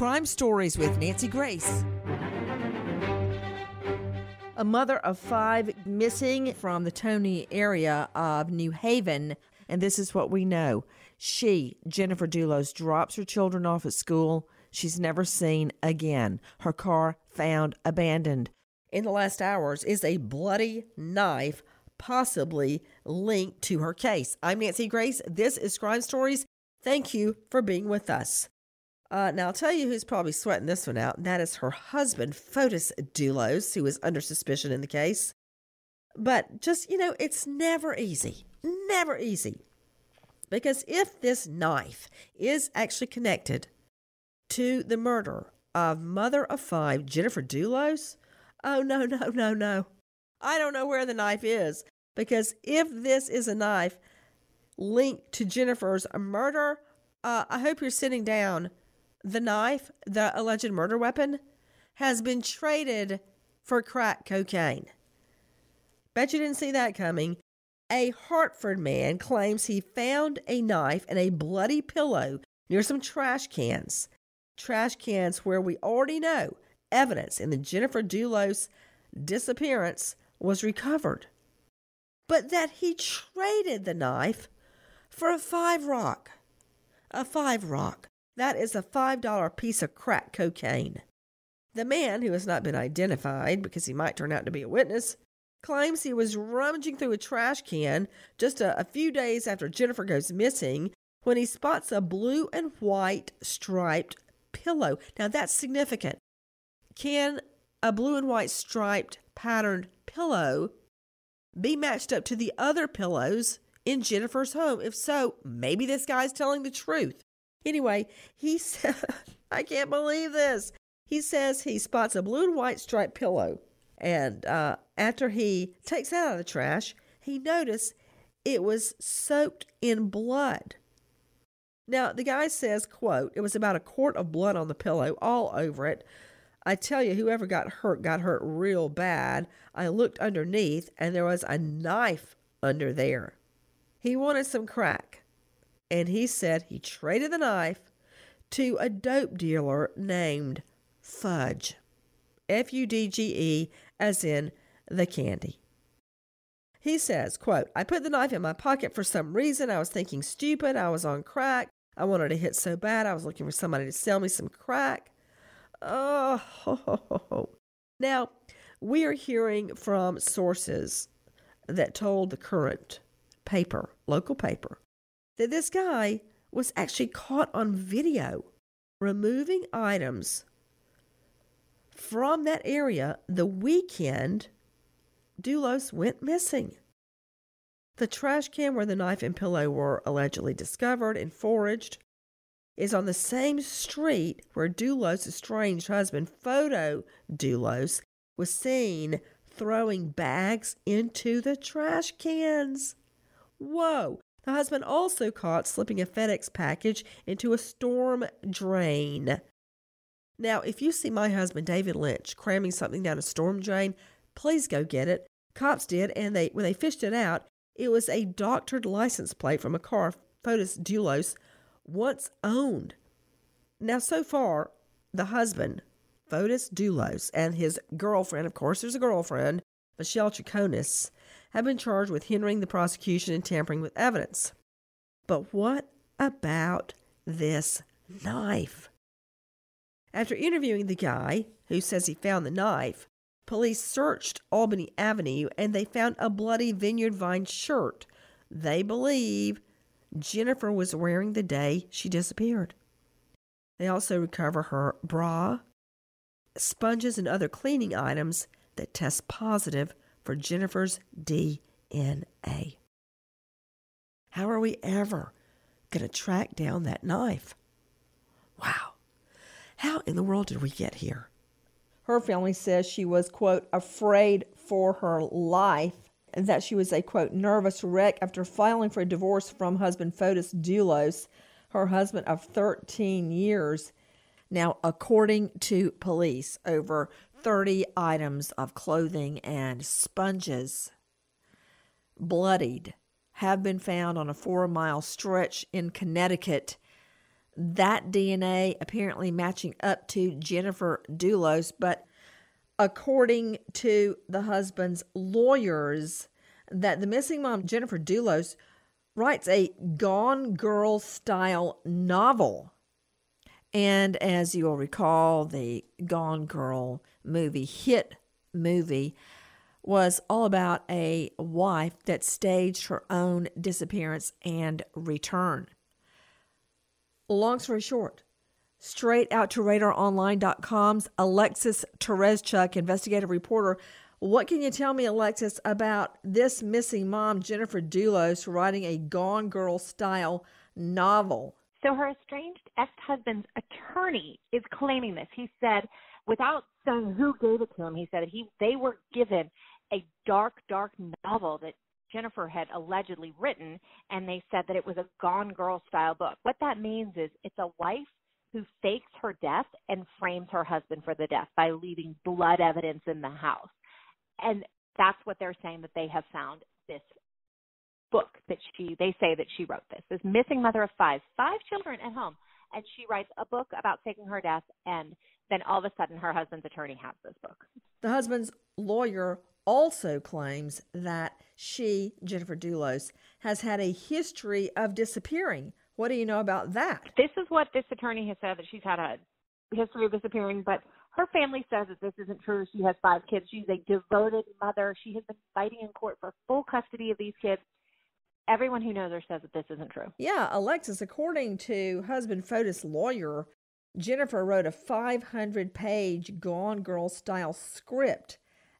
Crime Stories with Nancy Grace. A mother of five missing from the Tony area of New Canaan, and this is what we know. She, Jennifer Dulos, drops her children off at school. She's never seen again. Her car found abandoned. In the last hours is a bloody knife possibly linked to her case. I'm Nancy Grace. This is Crime Stories. Thank you for being with us. Uh, now, I'll tell you who's probably sweating this one out, and that is her husband, Fotis Dulos, who is under suspicion in the case. But just, you know, it's never easy. Never easy. Because if this knife is actually connected to the murder of mother of five, Jennifer Dulos, oh, no, no, no, no. I don't know where the knife is. Because if this is a knife linked to Jennifer's murder, uh, I hope you're sitting down the knife, the alleged murder weapon, has been traded for crack cocaine. Bet you didn't see that coming. A Hartford man claims he found a knife and a bloody pillow near some trash cans. Trash cans where we already know evidence in the Jennifer Dulos disappearance was recovered. But that he traded the knife for a five rock. A five rock. That is a $5 piece of crack cocaine. The man, who has not been identified because he might turn out to be a witness, claims he was rummaging through a trash can just a, a, few days after Jennifer goes missing when he spots a blue and white striped pillow. Now that's significant. Can a blue and white striped patterned pillow be matched up to the other pillows in Jennifer's home? If so, maybe this guy's telling the truth. Anyway, he said, I can't believe this. He says he spots a blue and white striped pillow. And uh, after he takes it out of the trash, he noticed it was soaked in blood. Now, the guy says, quote, it was about a quart of blood on the pillow, all over it. I tell you, whoever got hurt got hurt real bad. I looked underneath, and there was a knife under there. He wanted some crack and he said he traded the knife to a dope dealer named Fudge. F U D G E, as in the candy. He says, quote, I put the knife in my pocket for some reason. I was thinking stupid. I was on crack. I wanted to hit so bad. I was looking for somebody to sell me some crack. Oh, ho, ho, ho. now we are hearing from sources that told the Courant paper, local paper, that this guy was actually caught on video removing items from that area the weekend Dulos went missing. The trash can where the knife and pillow were allegedly discovered and foraged is on the same street where Dulos' estranged husband, Fotis Dulos, was seen throwing bags into the trash cans. Whoa, the husband also caught slipping a FedEx package into a storm drain. Now, if you see my husband David Linch cramming something down a storm drain, please go get it. Cops did, and they when they fished it out, it was a doctored license plate from a car Fotis Dulos once owned. Now, so far, the husband, Fotis Dulos, and his girlfriend, of course, there's a girlfriend, Michelle Troconis, have been charged with hindering the prosecution and tampering with evidence. But what about this knife? After interviewing the guy who says he found the knife, police searched Albany Avenue and they found a bloody Vineyard Vine shirt they believe Jennifer was wearing the day she disappeared. They also recover her bra, sponges, and other cleaning items that test positive for Jennifer's DNA. How are we ever going to track down that knife? Wow. How in the world did we get here? Her family says she was, quote, afraid for her life and that she was a, quote, nervous wreck after filing for a divorce from husband Fotis Dulos, her husband of 13 years. Now, according to police, over 30 items of clothing and sponges, bloodied, have been found on a four mile stretch in Connecticut. That DNA apparently matching up to Jennifer Dulos, but according to the husband's lawyers, that the missing mom, Jennifer Dulos, writes a Gone Girl style novel. And as you will recall, the Gone Girl movie, hit movie, was all about a wife that staged her own disappearance and return. Long story short, straight out to radaronline.com's Alexis Tereszcuk, investigative reporter, what can you tell me, Alexis, about this missing mom, Jennifer Dulos, writing a Gone Girl style novel? So her estranged ex-husband's attorney is claiming this. He said, without saying who gave it to him, he said he they were given a dark, dark novel that Jennifer had allegedly written, and they said that it was a Gone Girl style book. What that means is it's a wife who fakes her death and frames her husband for the death by leaving blood evidence in the house and that's what they're saying that they have found this book that she they say that she wrote this this missing mother of five five children at home and she writes a book about faking her death and then all of a sudden her husband's attorney has this book the husband's lawyer also claims that she jennifer dulos has had a history of disappearing what do you know about that this is what this attorney has said that she's had a history of disappearing but her family says that this isn't true. She has five kids. She's a devoted mother. She has been fighting in court for full custody of these kids. Everyone who knows her says that this isn't true. Yeah, Alexis, according to husband Fotis lawyer, Jennifer wrote a 500 page Gone Girl style script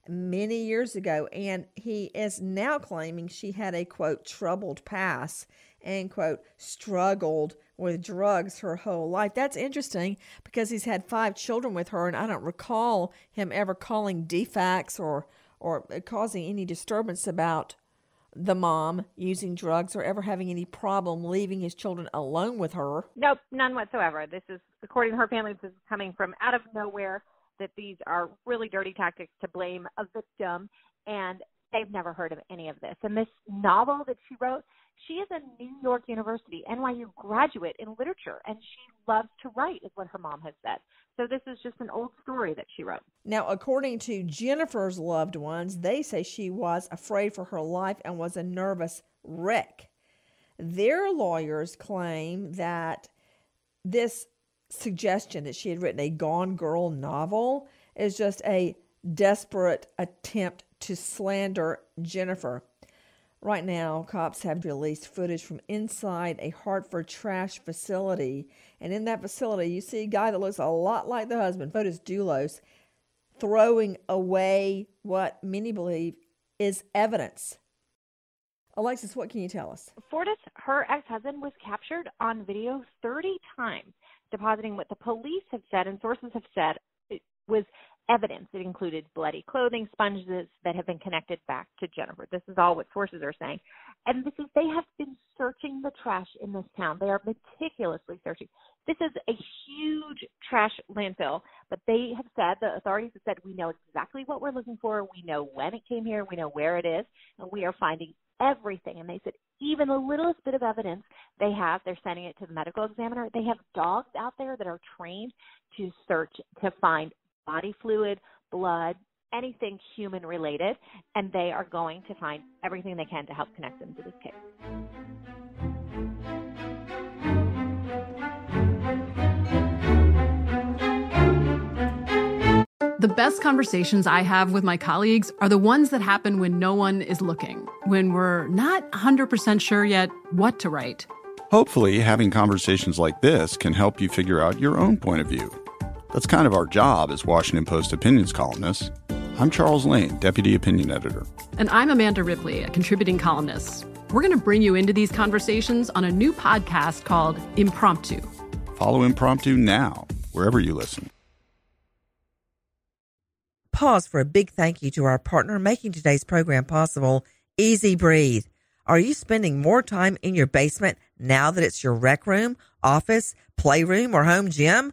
many years ago, and he is now claiming she had a quote, troubled past and quote, struggled with drugs her whole life. That's interesting because he's had five children with her, and I don't recall him ever calling DCF or or causing any disturbance about the mom using drugs or ever having any problem leaving his children alone with her. Nope, none whatsoever. This is, according to her family, this is coming from out of nowhere. That these are really dirty tactics to blame a victim, and they've never heard of any of this. And this novel that she wrote, she is a New York University, NYU graduate in literature, and she loves to write, is what her mom has said. So this is just an old story that she wrote. Now, according to Jennifer's loved ones, they say she was afraid for her life and was a nervous wreck. Their lawyers claim that this suggestion that she had written a Gone Girl novel is just a desperate attempt to slander Jennifer. Right now, cops have released footage from inside a Hartford trash facility. And in that facility, you see a guy that looks a lot like the husband, Fotis Dulos, throwing away what many believe is evidence. Alexis, what can you tell us? Fortis, her ex husband, was captured on video 30 times, depositing what the police have said and sources have said was evidence. It included bloody clothing, sponges that have been connected back to Jennifer. This is all what sources are saying. And this is they have been searching the trash in this town. They are meticulously searching. This is a huge trash landfill, but they have said the authorities have said we know exactly what we're looking for. We know when it came here. We know where it is, and we are finding everything. And they said even the littlest bit of evidence they have, they're sending it to the medical examiner. They have dogs out there that are trained to search to find body fluid, blood, anything human related, and they are going to find everything they can to help connect them to this case. The best conversations I have with my colleagues are the ones that happen when no one is looking, when we're not 100% sure yet what to write. Hopefully, having conversations like this can help you figure out your own point of view. That's kind of our job as Washington Post opinions columnists. I'm Charles Lane, Deputy Opinion Editor. And I'm Amanda Ripley, a contributing columnist. We're going to bring you into these conversations on a new podcast called Impromptu. Follow Impromptu now, wherever you listen. Pause for a big thank you to our partner making today's program possible, EZ Breathe. Are you spending more time in your basement now that it's your rec room, office, playroom, or home gym?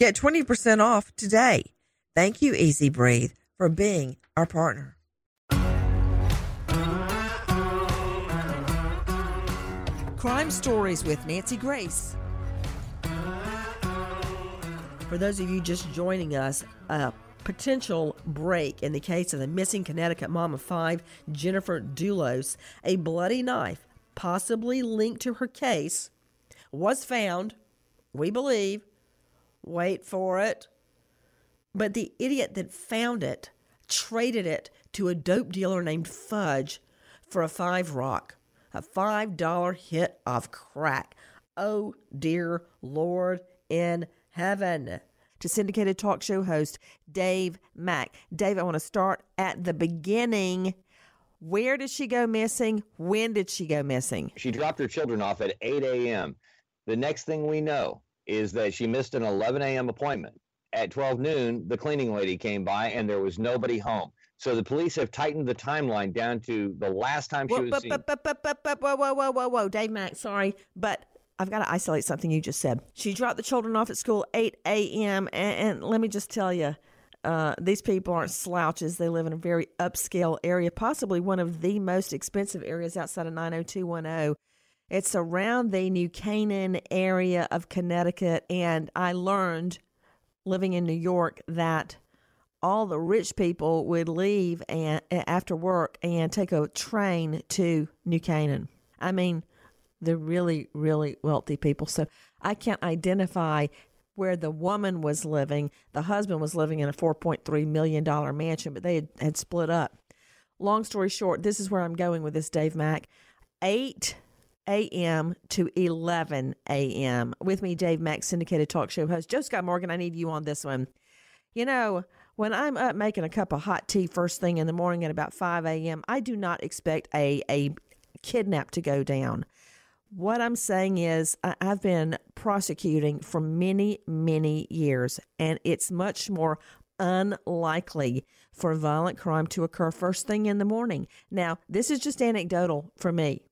Get 20% off today. Thank you, EZ Breathe, for being our partner. Crime Stories with Nancy Grace. For those of you just joining us, a potential break in the case of the missing Connecticut mom of five, Jennifer Dulos. A bloody knife, possibly linked to her case, was found, we believe. Wait for it. But the idiot that found it traded it to a dope dealer named Fudge for a five rock, a five dollar hit of crack. Oh dear Lord in heaven. To syndicated talk show host Dave Mack. Dave, I want to start at the beginning. Where did she go missing? When did she go missing? She dropped her children off at 8 a.m. The next thing we know is that she missed an 11 a.m. appointment. At 12 noon, the cleaning lady came by and there was nobody home. So the police have tightened the timeline down to the last time she Whoa, was seen. whoa, whoa, whoa, whoa, whoa, Dave Mack, sorry, but I've got to isolate something you just said. She dropped the children off at school 8 a.m. And, and let me just tell you, uh, these people aren't slouches. They live in a very upscale area, possibly one of the most expensive areas outside of 90210. It's around the New Canaan area of Connecticut. And I learned living in New York that all the rich people would leave and after work and take a train to New Canaan. I mean, the really, really wealthy people. So I can't identify where the woman was living. The husband was living in a $4.3 million mansion, but they had, had split up. Long story short, this is where I'm going with this, Dave Mack. 8 a.m. to 11 a.m. With me, Dave Mack, syndicated talk show host. Joe Scott Morgan, I need you on this one. You know, when I'm up making a cup of hot tea first thing in the morning at about 5 a.m., I do not expect a, a kidnap to go down. What I'm saying is, I've been prosecuting for many, many years, and it's much more unlikely for violent crime to occur first thing in the morning. Now, this is just anecdotal for me,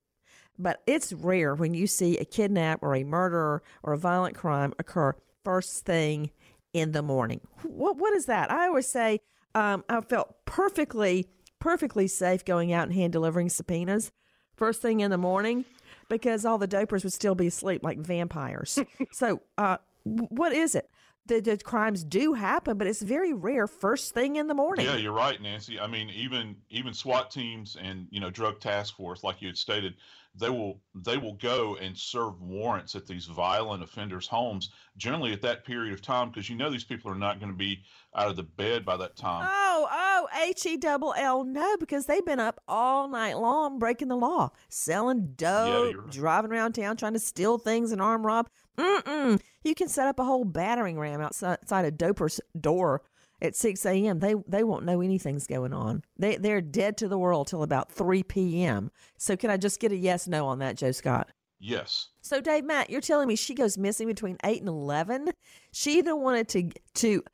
but it's rare when you see a kidnap or a murder or a violent crime occur first thing in the morning. What what is that? I always say um, I felt perfectly perfectly safe going out and hand delivering subpoenas first thing in the morning because all the dopers would still be asleep like vampires. so, uh, what is it? The, the, crimes do happen, but it's very rare first thing in the morning. Yeah, you're right, Nancy. I mean, even even SWAT teams and you know drug task force, like you had stated, they will they will go and serve warrants at these violent offenders' homes. Generally, at that period of time, because you know these people are not going to be out of the bed by that time. Oh, oh, H E double L, no, because they've been up all night long breaking the law, selling dope, right. driving around town trying to steal things and arm rob. Mm-mm. You can set up a whole battering ram outside, outside a doper's door at 6 a.m. They they won't know anything's going on. They they're dead to the world till about 3 p.m. So can I just get a yes no on that, Joe Scott? Yes. So Dave Mack, you're telling me she goes missing between 8 and 11? She either wanted to to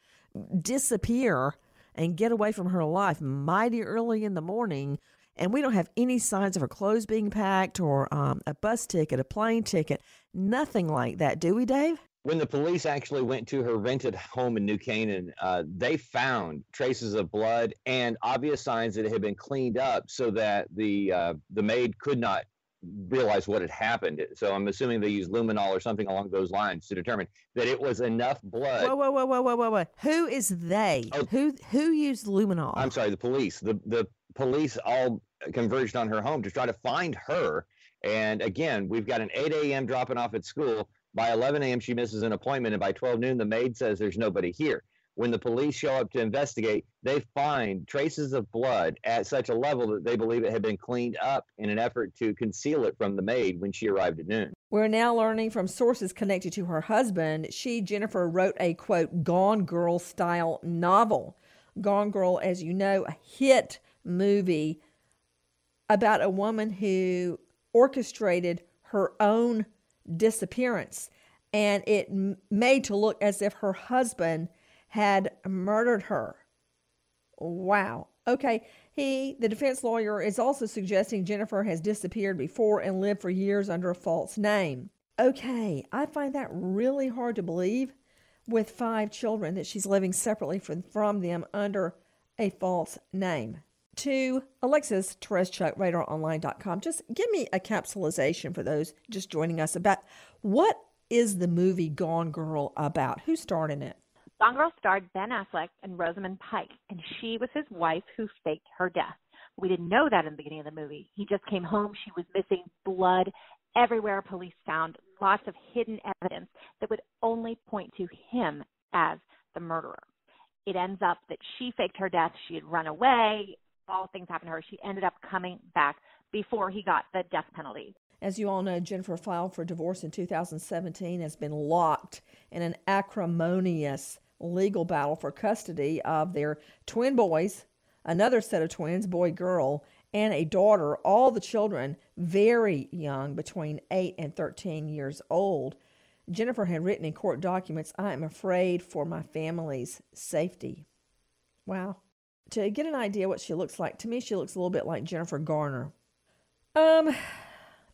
disappear and get away from her life mighty early in the morning. And we don't have any signs of her clothes being packed or um, a bus ticket, a plane ticket, nothing like that, do we, Dave? when the police actually went to her rented home in New Canaan, uh, they found traces of blood and obvious signs that it had been cleaned up so that the uh, the maid could not realize what had happened. So I'm assuming they used luminol or something along those lines to determine that it was enough blood. Whoa, whoa, whoa, whoa, whoa, whoa, whoa! Who is they? Oh. Who who used luminol? I'm sorry, the police. The the police all converged on her home to try to find her. And again, we've got an 8 a.m. dropping off at school. By 11 a.m., she misses an appointment, and by 12 noon, the maid says there's nobody here. When the police show up to investigate, they find traces of blood at such a level that they believe it had been cleaned up in an effort to conceal it from the maid when she arrived at noon. We're now learning from sources connected to her husband. She, Jennifer, wrote a quote, Gone Girl style novel. Gone Girl, as you know, a hit movie about a woman who orchestrated her own disappearance. And it made to look as if her husband had murdered her. Wow. Okay. He, the defense lawyer, is also suggesting Jennifer has disappeared before and lived for years under a false name. Okay. I find that really hard to believe with five children that she's living separately from, from them under a false name. To Alexis Tereszcuk, radaronline.com, just give me a capsulization for those just joining us about what is the movie Gone Girl about? Who starred in it? Gone Girl starred Ben Affleck and Rosamund Pike, and she was his wife who faked her death. We didn't know that in the beginning of the movie. He just came home. She was missing blood everywhere. Police found lots of hidden evidence that would only point to him as the murderer. It ends up that she faked her death. She had run away. All things happened to her. She ended up coming back before he got the death penalty. As you all know, Jennifer filed for divorce in 2017, has been locked in an acrimonious legal battle for custody of their twin boys, another set of twins, boy girl, and a daughter, all the children very young, between 8 and 13 years old. Jennifer had written in court documents, I am afraid for my family's safety. Wow. To get an idea what she looks like, to me, she looks a little bit like Jennifer Garner. Um,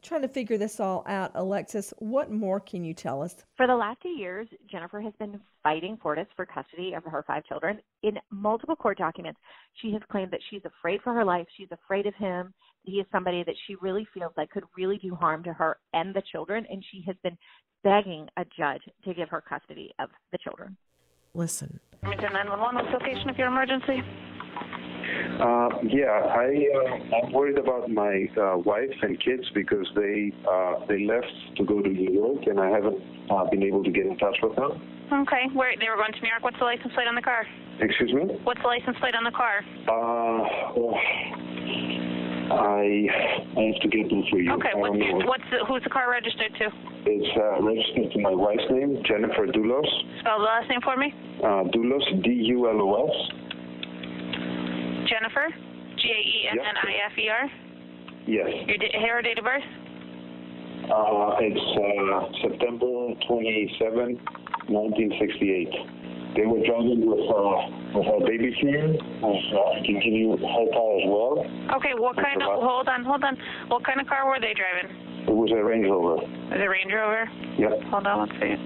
trying to figure this all out, Alexis, what more can you tell us? For the last two years, Jennifer has been fighting Fortis for custody of her five children. In multiple court documents, she has claimed that she's afraid for her life. She's afraid of him. He is somebody that she really feels like could really do harm to her and the children, and she has been begging a judge to give her custody of the children. Listen. 911, what's the location of your emergency? Uh, yeah, I uh, I'm worried about my uh, wife and kids because they uh, they left to go to New York and I haven't uh, been able to get in touch with them. Okay, where they were going to New York. What's the license plate on the car? Excuse me. What's the license plate on the car? Uh, well, I I have to get them for you. Okay, what's, what's the, who's the car registered to? It's uh, registered to my wife's name, Jennifer Dulos. Spell the last name for me. Uh, Dulos, D-U-L-O-S. Jennifer, G A E N N I F E R. Yes. Your her date of birth? Uh, it's uh, September 27, 1968. They were driving with uh, with our baby here. Uh, can give you her car as well. Okay, what kind of? lot. Hold on, hold on. What kind of car were they driving? It was a Range Rover. A Range Rover? Yep. Hold on one second.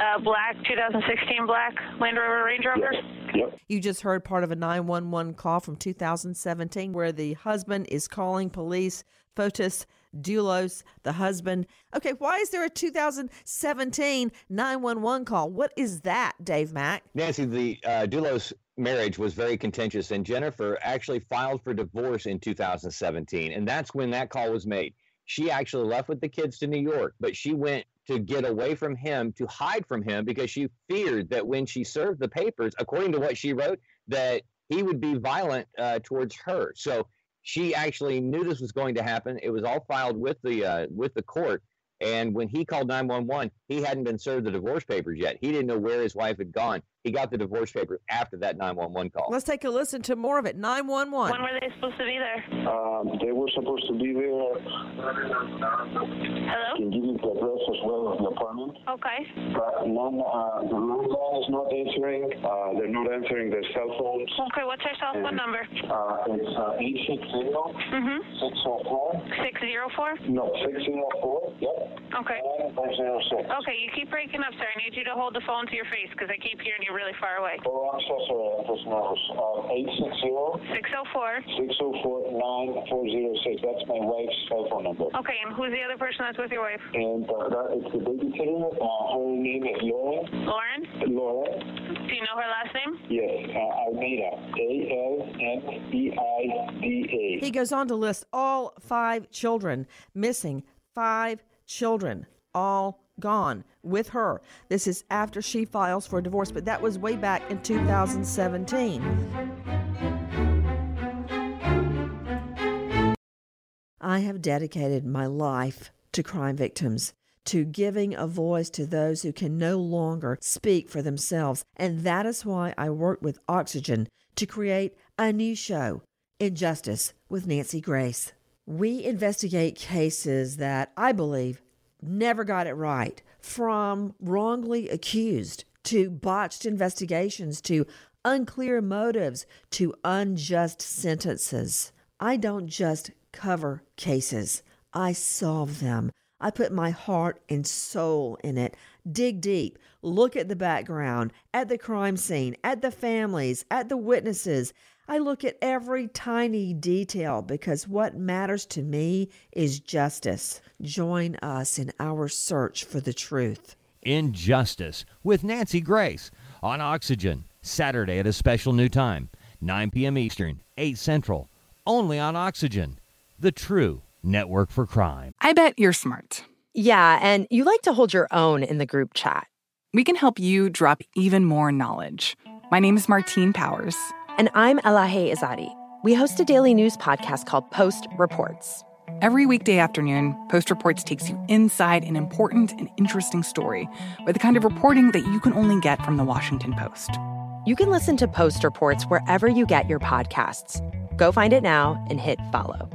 Uh, black, 2016 black Land Rover Range Rover. Yep. You just heard part of a 911 call from 2017 where the husband is calling police. Fotis Dulos, the husband. Okay, why is there a 2017 911 call? What is that, Dave Mack? Nancy, the uh, Dulos marriage was very contentious, and Jennifer actually filed for divorce in 2017, and that's when that call was made. She actually left with the kids to New York, but she went to get away from him, to hide from him, because she feared that when she served the papers, according to what she wrote, that he would be violent uh, towards her. So she actually knew this was going to happen. It was all filed with the uh, with the court. And when he called 911, he hadn't been served the divorce papers yet. He didn't know where his wife had gone. He got the divorce papers after that 911 call. Let's take a listen to more of it. 911. When were they supposed to be there? Um, they were supposed to be there. Hello? Can give you the address as well of the apartment. Okay. But none, uh, the landline is not answering. Uh, they're not answering their cell phones. Okay, what's her cell phone And, number? Uh, it's uh, 860 Mm-hmm. 604. 604? No, 604. Yep. Okay. 9406. Okay, you keep breaking up, sir. I need you to hold the phone to your face because I keep hearing you really far away. Oh, I'm so sorry. I just noticed. Uh, 860 604. 604 9406. That's my wife's cell phone number. Okay, and who's the other person that's with your wife? And uh, that, it's the babysitter. Uh, her name is Lauren. Lauren? Laura. Do you know her last name? Yes, uh, Almeida. A L M E I D A. He goes on to list all five children missing, five children, all gone with her. This is after she files for divorce, but that was way back in 2017. I have dedicated my life to crime victims, to giving a voice to those who can no longer speak for themselves. And that is why I worked with Oxygen to create a new show, Injustice with Nancy Grace. We investigate cases that I believe never got it right, from wrongly accused to botched investigations to unclear motives to unjust sentences. I don't just cover cases, I solve them. I put my heart and soul in it. Dig deep, look at the background, at the crime scene, at the families, at the witnesses. I look at every tiny detail because what matters to me is justice. Join us in our search for the truth. Injustice with Nancy Grace on Oxygen, Saturday at a special new time, 9 p.m. Eastern, 8 Central, only on Oxygen, the true network for crime. I bet you're smart. Yeah, and you like to hold your own in the group chat. We can help you drop even more knowledge. My name is Martine Powers. And I'm Elahe Izadi. We host a daily news podcast called Post Reports. Every weekday afternoon, Post Reports takes you inside an important and interesting story with the kind of reporting that you can only get from the Washington Post. You can listen to Post Reports wherever you get your podcasts. Go find it now and hit follow.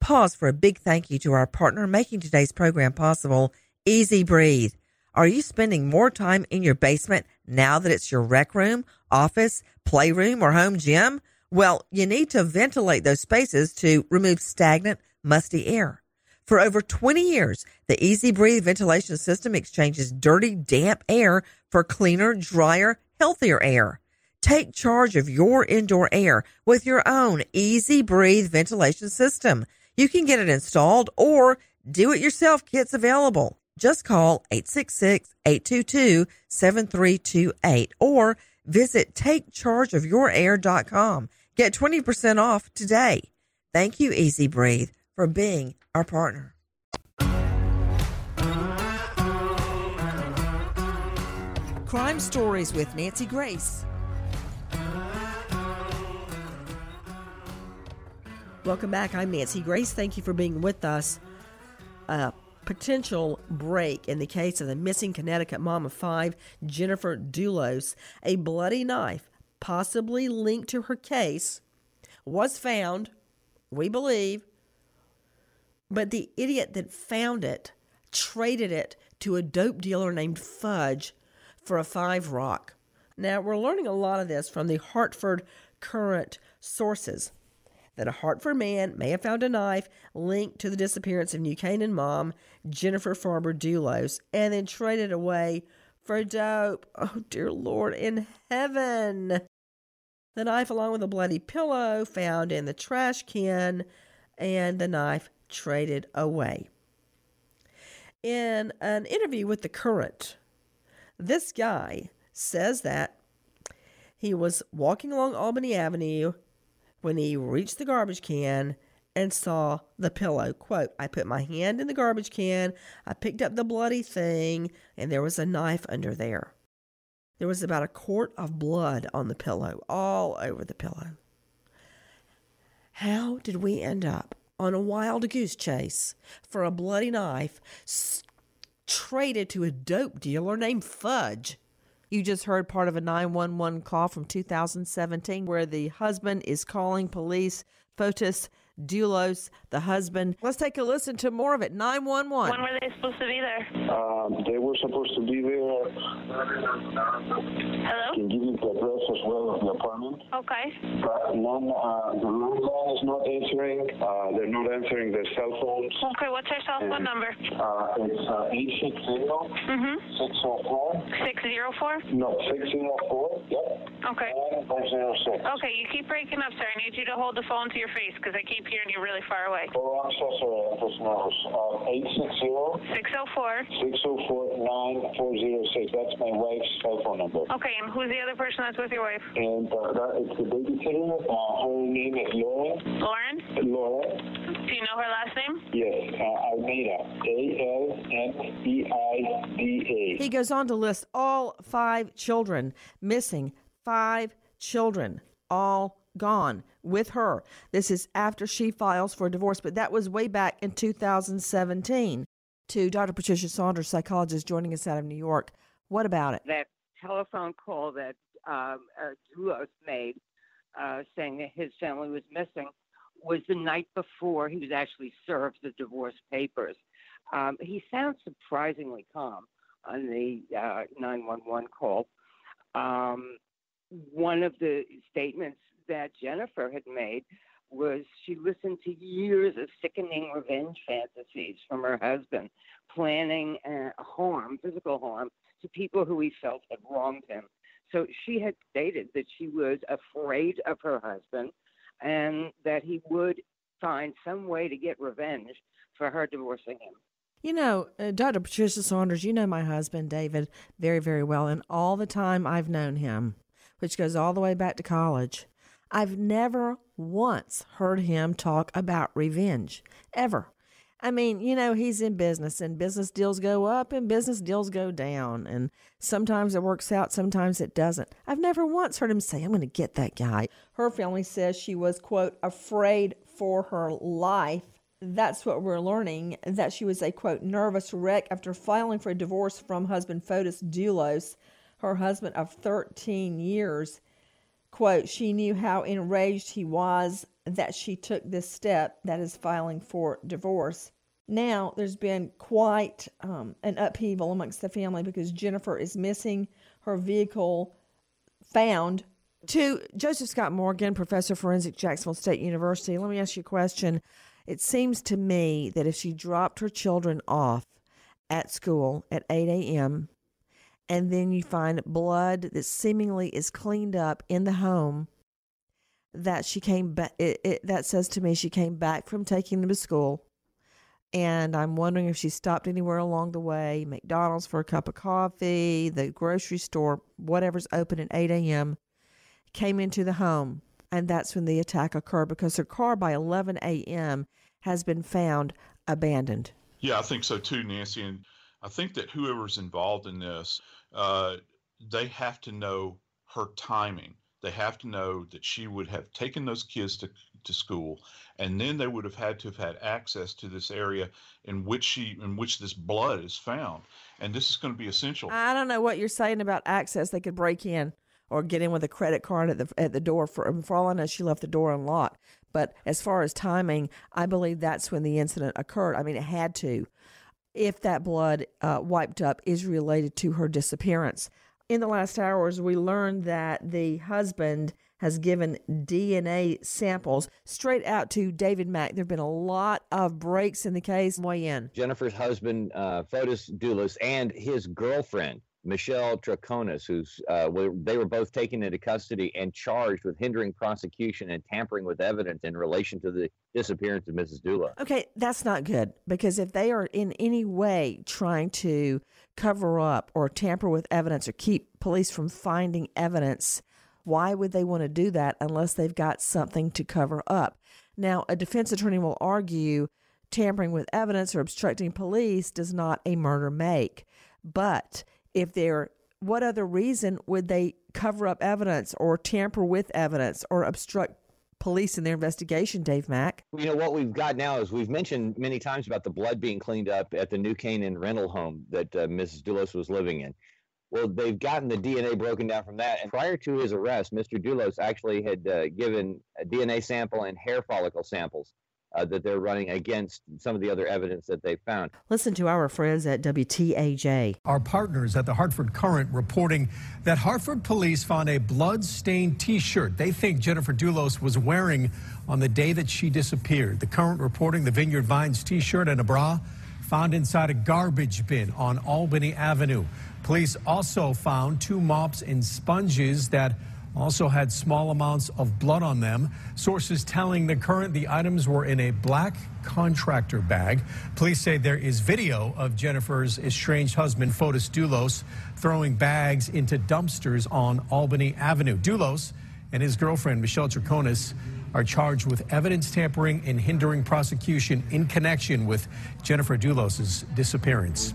Pause for a big thank you to our partner making today's program possible, EZ Breathe. Are you spending more time in your basement now that it's your rec room, office, playroom, or home gym? Well, you need to ventilate those spaces to remove stagnant, musty air. For over 20 years, the EZ Breathe ventilation system exchanges dirty, damp air for cleaner, drier, healthier air. Take charge of your indoor air with your own EZ Breathe ventilation system. You can get it installed or do it yourself kits available. Just call 866-822-7328 or visit takechargeofyourair.com. Get 20% off today. Thank you, EZ Breathe, for being our partner. Crime Stories with Nancy Grace. Welcome back. I'm Nancy Grace. Thank you for being with us. A potential break in the case of the missing Connecticut mom of five, Jennifer Dulos. A bloody knife, possibly linked to her case, was found, we believe, but the idiot that found it traded it to a dope dealer named Fudge for a five rock. Now, we're learning a lot of this from the Hartford Courant sources that a Hartford man may have found a knife linked to the disappearance of New Canaan mom, Jennifer Farber Dulos, and then traded away for dope. Oh, dear Lord in heaven. The knife, along with a bloody pillow, found in the trash can, and the knife traded away. In an interview with The Courant, this guy says that he was walking along Albany Avenue when he reached the garbage can and saw the pillow. Quote, I put my hand in the garbage can, I picked up the bloody thing, and there was a knife under there. There was about a quart of blood on the pillow, all over the pillow. How did we end up on a wild goose chase for a bloody knife traded to a dope dealer named Fudge? You just heard part of a 911 call from 2017 where the husband is calling police. Fotis Dulos, the husband. Let's take a listen to more of it. 911. When were they supposed to be there? Um, they were supposed to be there. Hello? I can give you the address as well of the apartment. Okay. But none, uh, the landline is not answering. Uh, they're not answering their cell phones. Okay, what's her cell phone And, number? Uh, it's uh, 860 Mm-hmm. 604. 604? No, 604. Yep. Okay. 9406. Okay, you keep breaking up, sir. I need you to hold the phone to your face because I keep hearing you really far away. Oh, I'm so sorry. I'm just nervous. Um, 860 604. 604 9406. That's my wife's cell phone number. Okay, and who's the other person that's with your wife? And uh, it's the babysitter. Uh, her name is Lauren. Lauren? Lauren. Do you know her last name? Yes, uh, Almeida. A L M E I D A. He goes on to list all five children missing, five children, all gone with her. This is after she files for divorce, but that was way back in 2017. To Dr. Patricia Saunders, psychologist joining us out of New York. What about it? that telephone call that um, uh, Dulos made uh, saying that his family was missing was the night before he was actually served the divorce papers. Um, he sounds surprisingly calm on the uh, 911 call. Um, one of the statements that Jennifer had made was she listened to years of sickening revenge fantasies from her husband, planning uh, harm, physical harm, to people who he felt had wronged him. So she had stated that she was afraid of her husband and that he would find some way to get revenge for her divorcing him. You know, uh, Dr. Patricia Saunders, you know my husband, David, very, very well. And all the time I've known him, which goes all the way back to college, I've never once heard him talk about revenge, ever. I mean, you know, he's in business and business deals go up and business deals go down. And sometimes it works out, sometimes it doesn't. I've never once heard him say, I'm going to get that guy. Her family says she was, quote, afraid for her life. That's what we're learning, that she was a, quote, nervous wreck after filing for a divorce from husband Fotis Dulos, her husband of 13 years. Quote, she knew how enraged he was that she took this step, that is filing for divorce. Now, there's been quite um, an upheaval amongst the family because Jennifer is missing her vehicle found. To Joseph Scott Morgan, professor of forensic, Jacksonville State University, let me ask you a question. It seems to me that if she dropped her children off at school at 8 a.m., and then you find blood that seemingly is cleaned up in the home, that she came back, it, it, that says to me she came back from taking them to school. And I'm wondering if she stopped anywhere along the way, McDonald's for a cup of coffee, the grocery store, whatever's open at 8 a.m., came into the home. And that's when the attack occurred because her car by 11 a.m. has been found abandoned. Yeah, I think so too, Nancy. And I think that whoever's involved in this, uh, they have to know her timing. They have to know that she would have taken those kids to, to school, and then they would have had to have had access to this area in which she in which this blood is found. And this is going to be essential. I don't know what you're saying about access. They could break in or get in with a credit card at the at the door. For for all I know, she left the door unlocked. But as far as timing, I believe that's when the incident occurred. I mean, it had to. If that blood uh, wiped up is related to her disappearance. In the last hours, we learned that the husband has given DNA samples straight out to David Mack. There have been a lot of breaks in the case. In. Jennifer's husband, uh, Fotis Dulos, and his girlfriend, Michelle Troconis, who's uh, were, they were both taken into custody and charged with hindering prosecution and tampering with evidence in relation to the disappearance of Mrs. Dula. Okay, that's not good because if they are in any way trying to cover up or tamper with evidence or keep police from finding evidence, why would they want to do that unless they've got something to cover up? Now, a defense attorney will argue tampering with evidence or obstructing police does not a murder make. But if they're what other reason would they cover up evidence or tamper with evidence or obstruct police in their investigation, Dave Mack? You know, what we've got now is we've mentioned many times about the blood being cleaned up at the New Canaan rental home that uh, Mrs. Dulos was living in. Well, they've gotten the DNA broken down from that. And prior to his arrest, Mr. Dulos actually had uh, given a DNA sample and hair follicle samples uh, that they're running against some of the other evidence that they found. Listen to our friends at WTAJ. Our partners at the Hartford Courant reporting that Hartford police found a blood-stained T-shirt they think Jennifer Dulos was wearing on the day that she disappeared. The Courant reporting the Vineyard Vines T-shirt and a bra found inside a garbage bin on Albany Avenue. Police also found two mops and sponges that also had small amounts of blood on them. Sources telling the Courant the items were in a black contractor bag. Police say there is video of Jennifer's estranged husband, Fotis Dulos, throwing bags into dumpsters on Albany Avenue. Dulos and his girlfriend, Michelle Troconis, are charged with evidence tampering and hindering prosecution in connection with Jennifer Dulos's disappearance.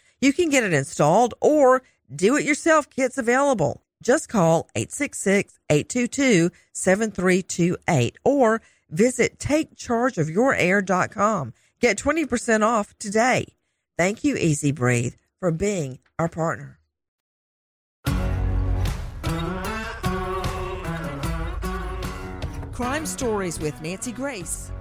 You can get it installed or do it yourself kits available. Just call 866-822-7328 or visit takechargeofyourair.com. Get 20% off today. Thank you, EZ Breathe, for being our partner. Crime Stories with Nancy Grace.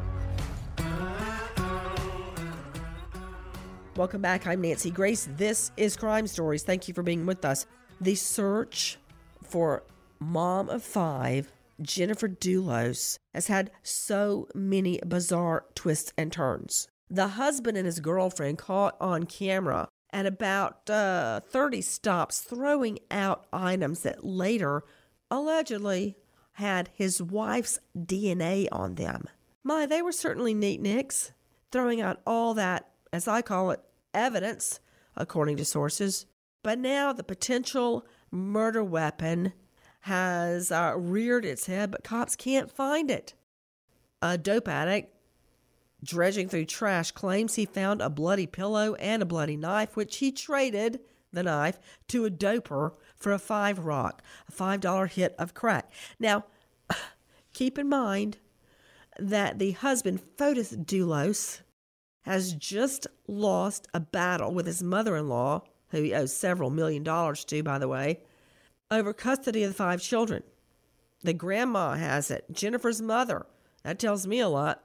Welcome back. I'm Nancy Grace. This is Crime Stories. Thank you for being with us. The search for mom of five, Jennifer Dulos, has had so many bizarre twists and turns. The husband and his girlfriend caught on camera at about uh, 30 stops throwing out items that later allegedly had his wife's DNA on them. My, they were certainly neat nicks, throwing out all that, as I call it, evidence, according to sources. But now the potential murder weapon has uh, reared its head, but cops can't find it. A dope addict dredging through trash claims he found a bloody pillow and a bloody knife, which he traded the knife to a doper for a five rock, a five dollar hit of crack. Now, keep in mind that the husband, Fotis Dulos, has just lost a battle with his mother in law, who he owes several million dollars to, by the way, over custody of the five children. The grandma has it, Jennifer's mother. That tells me a lot.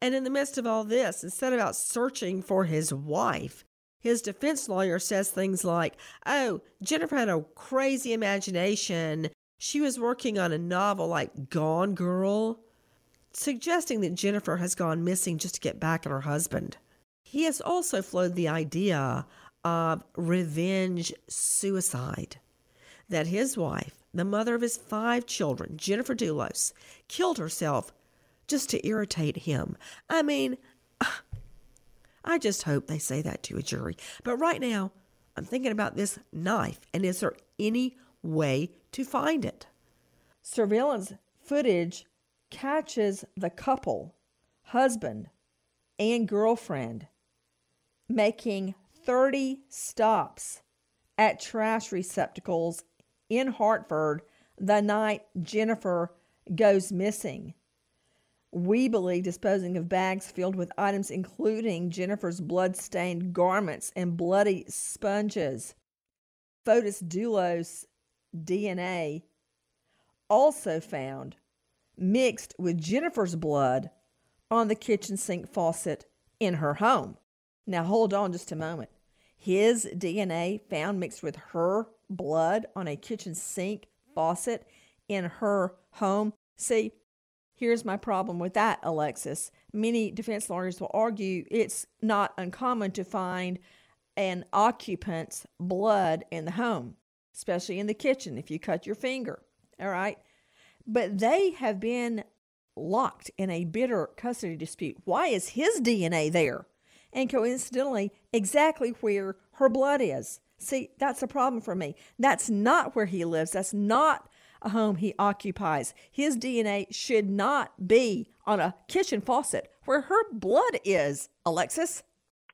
And in the midst of all this, instead of out searching for his wife, his defense lawyer says things like, Oh, Jennifer had a crazy imagination. She was working on a novel like Gone Girl suggesting that Jennifer has gone missing just to get back at her husband. He has also floated the idea of revenge suicide that his wife, the mother of his five children, Jennifer Dulos, killed herself just to irritate him. I mean, I just hope they say that to a jury. But right now, I'm thinking about this knife, and is there any way to find it? Surveillance footage catches the couple, husband and girlfriend, making 30 stops at trash receptacles in Hartford the night Jennifer goes missing. We believe disposing of bags filled with items including Jennifer's blood-stained garments and bloody sponges. Fotis Dulos DNA also found mixed with Jennifer's blood on the kitchen sink faucet in her home. Now, hold on just a moment. His DNA found mixed with her blood on a kitchen sink faucet in her home. See, here's my problem with that, Alexis. Many defense lawyers will argue it's not uncommon to find an occupant's blood in the home, especially in the kitchen if you cut your finger. All right. But they have been locked in a bitter custody dispute. Why is his DNA there? And coincidentally, exactly where her blood is. See, that's a problem for me. That's not where he lives. That's not a home he occupies. His DNA should not be on a kitchen faucet where her blood is, Alexis.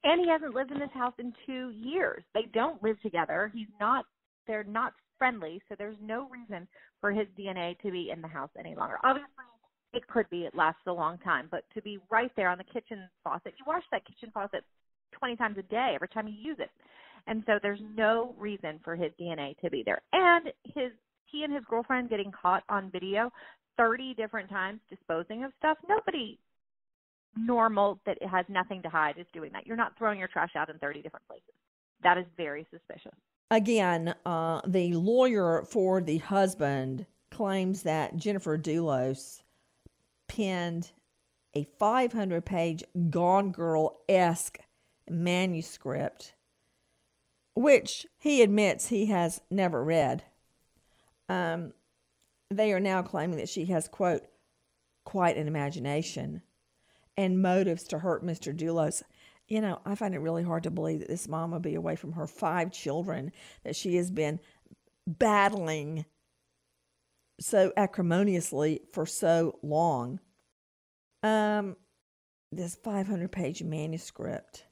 And he hasn't lived in this house in two years. They don't live together. He's not, they're not friendly, so there's no reason for his DNA to be in the house any longer. Obviously, it could be, it lasts a long time, but to be right there on the kitchen faucet, you wash that kitchen faucet 20 times a day every time you use it. And so there's no reason for his DNA to be there. And his he and his girlfriend getting caught on video 30 different times disposing of stuff. Nobody normal that has nothing to hide is doing that. You're not throwing your trash out in 30 different places. That is very suspicious. Again, uh, the lawyer for the husband claims that Jennifer Dulos penned a 500 page Gone Girl esque manuscript, which he admits he has never read. Um, they are now claiming that she has, quote, quite an imagination and motives to hurt Mr. Dulos. You know, I find it really hard to believe that this mom would be away from her five children that she has been battling so acrimoniously for so long. Um, this 500 page manuscript,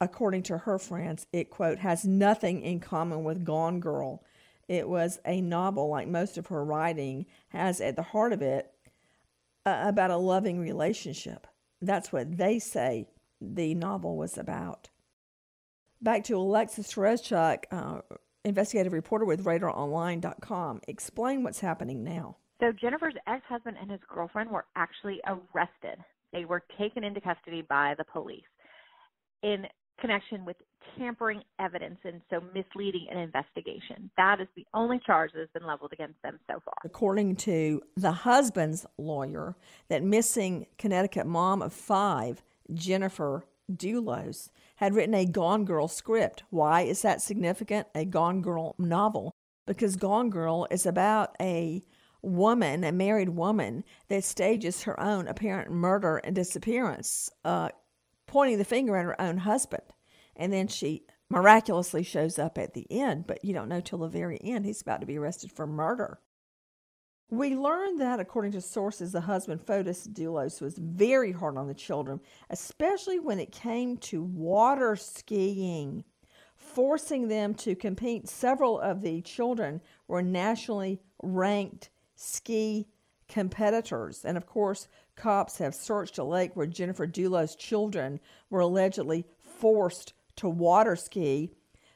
according to her friends, it quote has nothing in common with Gone Girl. It was a novel, like most of her writing, has at the heart of it uh, about a loving relationship. That's what they say the novel was about. Back to Alexis Tereszcuk, uh, investigative reporter with RadarOnline.com. Explain what's happening now. So Jennifer's ex-husband and his girlfriend were actually arrested. They were taken into custody by the police in connection with tampering evidence and so misleading an investigation. That is the only charge that has been leveled against them so far. According to the husband's lawyer, that missing Connecticut mom of five, Jennifer Dulos, had written a Gone Girl script. Why is that significant? A Gone Girl novel. Because Gone Girl is about a woman, a married woman, that stages her own apparent murder and disappearance, uh, pointing the finger at her own husband. And then she miraculously shows up at the end, but you don't know till the very end he's about to be arrested for murder. We learned that, according to sources, the husband, Fotis Dulos, was very hard on the children, especially when it came to water skiing, forcing them to compete. Several of the children were nationally ranked ski competitors. And of course, cops have searched a lake where Jennifer Dulos' children were allegedly forced to water ski.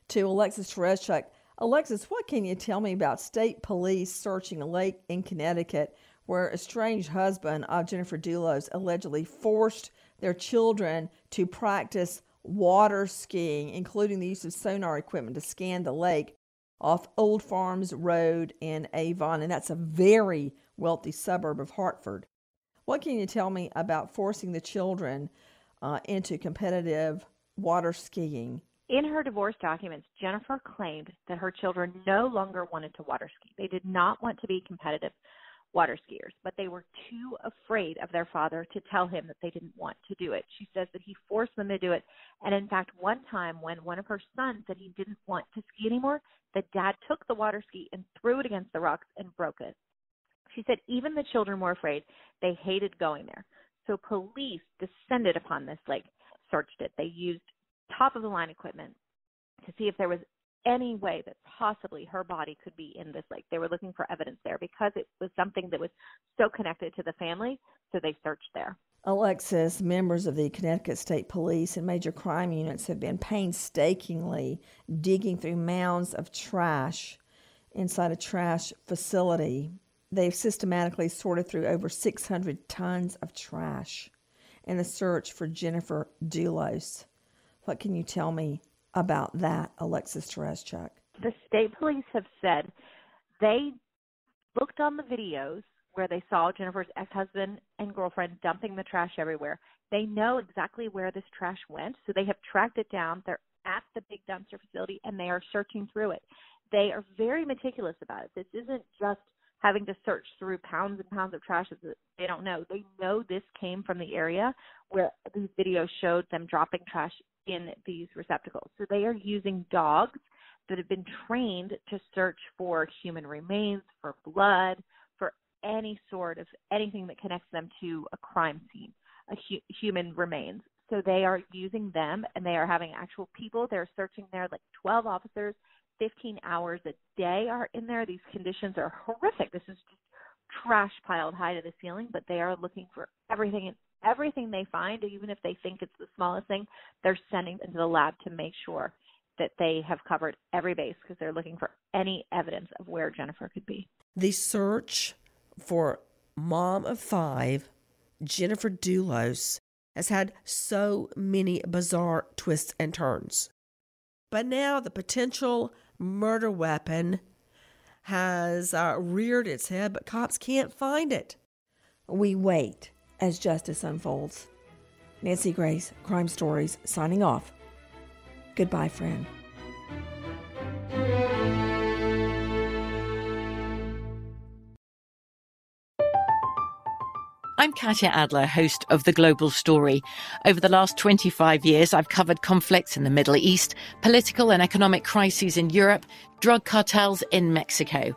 To Alexis Tereszcuk, Alexis, what can you tell me about state police searching a lake in Connecticut where a strange husband of Jennifer Dulos allegedly forced their children to practice water skiing, including the use of sonar equipment to scan the lake off Old Farms Road in Avon, and that's a very wealthy suburb of Hartford. What can you tell me about forcing the children uh, into competitive water skiing? In her divorce documents, Jennifer claimed that her children no longer wanted to water ski. They did not want to be competitive water skiers, but they were too afraid of their father to tell him that they didn't want to do it. She says that he forced them to do it. And in fact, one time when one of her sons said he didn't want to ski anymore, the dad took the water ski and threw it against the rocks and broke it. She said even the children were afraid. They hated going there. So police descended upon this lake, searched it. They used top of the line equipment to see if there was any way that possibly her body could be in this lake. They were looking for evidence there because it was something that was so connected to the family, so they searched there. Alexis, members of the Connecticut State Police and major crime units have been painstakingly digging through mounds of trash inside a trash facility. They've systematically sorted through over 600 tons of trash in the search for Jennifer Dulos. What can you tell me about that, Alexis Tereszcuk? the state police have said they looked on the videos where they saw Jennifer's ex-husband and girlfriend dumping the trash everywhere. They know exactly where this trash went, so they have tracked it down. They're at the big dumpster facility and they are searching through it. They are very meticulous about it. This isn't just having to search through pounds and pounds of trash that they don't know. They know this came from the area where these videos showed them dropping trash in these receptacles. So they are using dogs that have been trained to search for human remains, for blood, for any sort of anything that connects them to a crime scene, a hu- human remains. So they are using them and they are having actual people. They're searching there, like 12 officers, 15 hours a day are in there. These conditions are horrific. This is just trash piled high to the ceiling, but they are looking for everything and everything they find, even if they think it's the smallest thing, they're sending into the lab to make sure that they have covered every base because they're looking for any evidence of where Jennifer could be. The search for mom of five, Jennifer Dulos, has had so many bizarre twists and turns. But now the potential murder weapon has uh, reared its head, but cops can't find it. We wait as justice unfolds. Nancy Grace, Crime Stories, signing off. Goodbye, friend. I'm Katya Adler, host of The Global Story. Over the last 25 years, I've covered conflicts in the Middle East, political and economic crises in Europe, drug cartels in Mexico.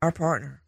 our partner.